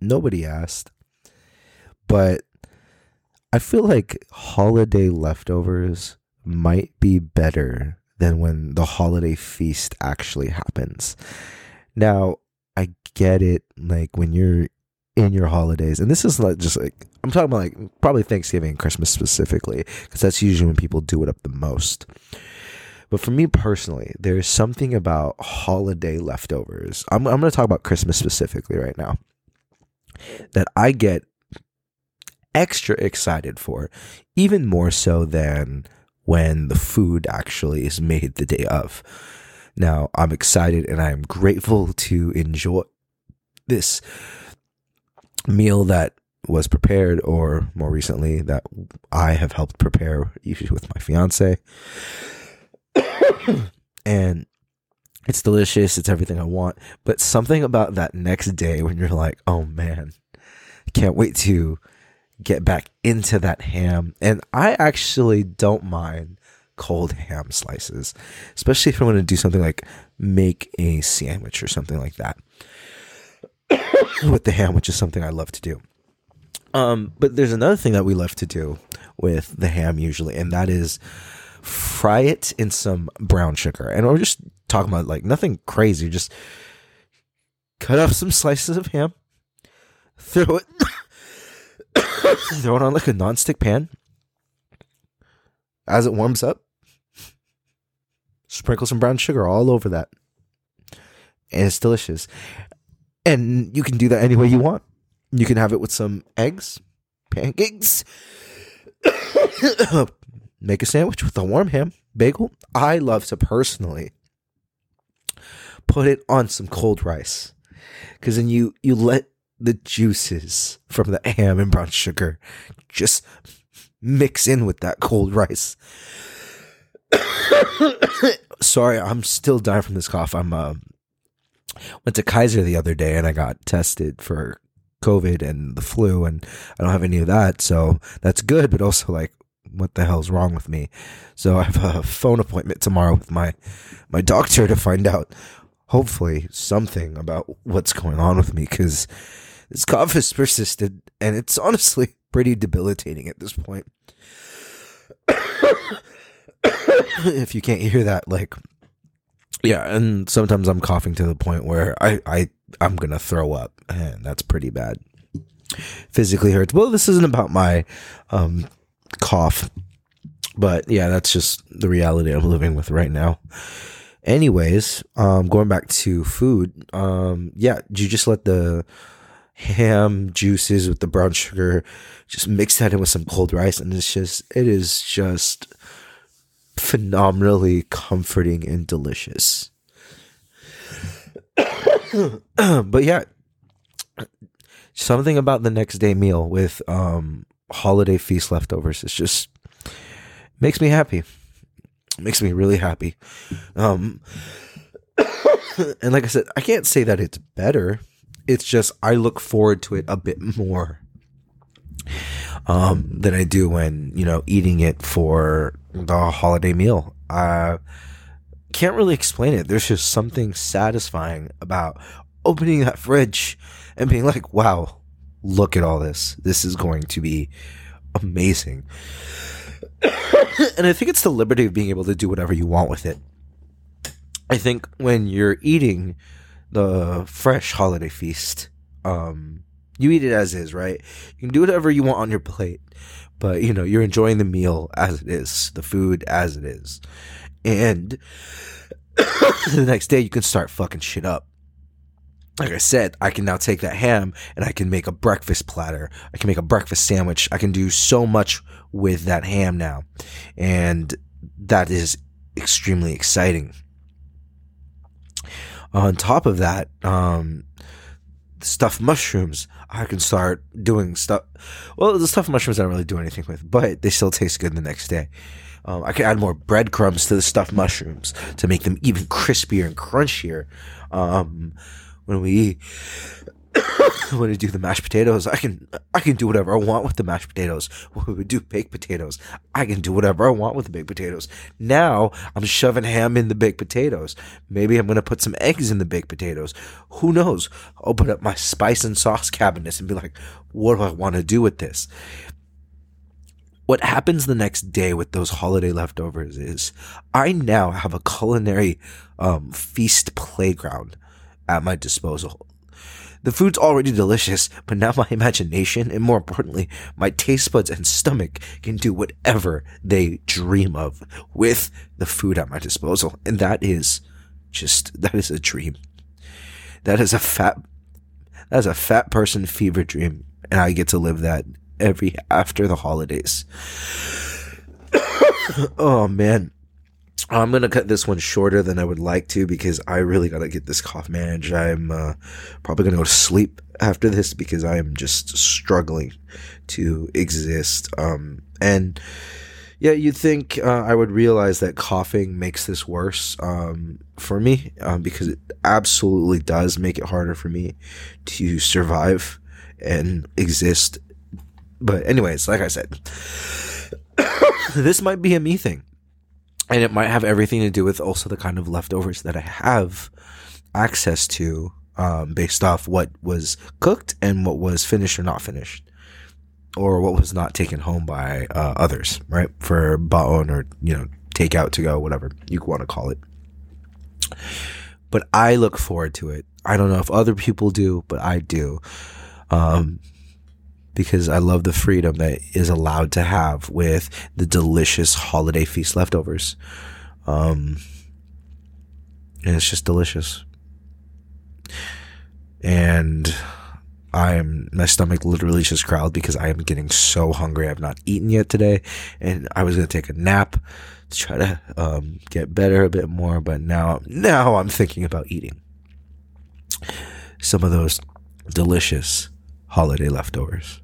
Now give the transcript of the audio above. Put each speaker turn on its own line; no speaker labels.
Nobody asked. But I feel like holiday leftovers might be better than when the holiday feast actually happens. Now, I get it, like when you're in your holidays, and this is not just like I'm talking about like probably Thanksgiving and Christmas specifically, because that's usually when people do it up the most. But for me personally, there's something about holiday leftovers. I'm, I'm going to talk about Christmas specifically right now that I get extra excited for, even more so than when the food actually is made the day of. Now, I'm excited and I'm grateful to enjoy this meal that was prepared, or more recently, that I have helped prepare, usually with my fiance. and it's delicious. It's everything I want. But something about that next day when you're like, oh man, I can't wait to get back into that ham. And I actually don't mind cold ham slices, especially if I want to do something like make a sandwich or something like that with the ham, which is something I love to do. Um, but there's another thing that we love to do with the ham usually, and that is fry it in some brown sugar. And we're just talking about like nothing crazy, just cut off some slices of ham, throw it throw it on like a non-stick pan. As it warms up, sprinkle some brown sugar all over that. And it's delicious. And you can do that any way you want. You can have it with some eggs, pancakes, make a sandwich with a warm ham, bagel. I love to personally put it on some cold rice because then you you let the juices from the ham and brown sugar just mix in with that cold rice. Sorry, I'm still dying from this cough. I'm uh, went to Kaiser the other day and I got tested for COVID and the flu, and I don't have any of that, so that's good. But also, like, what the hell's wrong with me? So I have a phone appointment tomorrow with my my doctor to find out, hopefully, something about what's going on with me because this cough has persisted, and it's honestly pretty debilitating at this point. if you can't hear that, like, yeah, and sometimes I'm coughing to the point where I, I I'm gonna throw up, and that's pretty bad. Physically hurts. Well, this isn't about my um, cough, but yeah, that's just the reality I'm living with right now. Anyways, um, going back to food, um, yeah, you just let the ham juices with the brown sugar, just mix that in with some cold rice, and it's just it is just phenomenally comforting and delicious. but yeah, something about the next day meal with um holiday feast leftovers is just makes me happy. Makes me really happy. Um and like I said, I can't say that it's better. It's just I look forward to it a bit more um than I do when, you know, eating it for the holiday meal. Uh can't really explain it. There's just something satisfying about opening that fridge and being like, wow, look at all this. This is going to be amazing. and I think it's the liberty of being able to do whatever you want with it. I think when you're eating the fresh holiday feast, um, you eat it as is, right? You can do whatever you want on your plate, but you know, you're enjoying the meal as it is, the food as it is. And the next day you can start fucking shit up like I said, I can now take that ham and I can make a breakfast platter. I can make a breakfast sandwich. I can do so much with that ham now. And that is extremely exciting. On top of that, um, stuffed mushrooms, I can start doing stuff. Well, the stuffed mushrooms I don't really do anything with, but they still taste good the next day. Um, I can add more breadcrumbs to the stuffed mushrooms to make them even crispier and crunchier. Um, when we when I do the mashed potatoes, I can I can do whatever I want with the mashed potatoes. When we do baked potatoes, I can do whatever I want with the baked potatoes. Now I'm shoving ham in the baked potatoes. Maybe I'm gonna put some eggs in the baked potatoes. Who knows? Open up my spice and sauce cabinets and be like, what do I want to do with this? What happens the next day with those holiday leftovers is I now have a culinary um, feast playground at my disposal the food's already delicious, but now my imagination and more importantly, my taste buds and stomach can do whatever they dream of with the food at my disposal. And that is just, that is a dream. That is a fat, that is a fat person fever dream. And I get to live that every after the holidays. oh man. I'm gonna cut this one shorter than I would like to because I really gotta get this cough managed. I'm uh, probably gonna go to sleep after this because I am just struggling to exist. Um, and yeah, you'd think uh, I would realize that coughing makes this worse um, for me um, because it absolutely does make it harder for me to survive and exist. But anyways, like I said, this might be a me thing and it might have everything to do with also the kind of leftovers that I have access to um, based off what was cooked and what was finished or not finished or what was not taken home by uh, others, right? For baon or, you know, takeout to go, whatever you want to call it. But I look forward to it. I don't know if other people do, but I do. Um, because I love the freedom that is allowed to have with the delicious holiday feast leftovers. Um, and it's just delicious. And I'm my stomach literally just growled because I am getting so hungry. I've not eaten yet today, and I was gonna take a nap to try to um, get better a bit more. But now, now I'm thinking about eating some of those delicious holiday leftovers.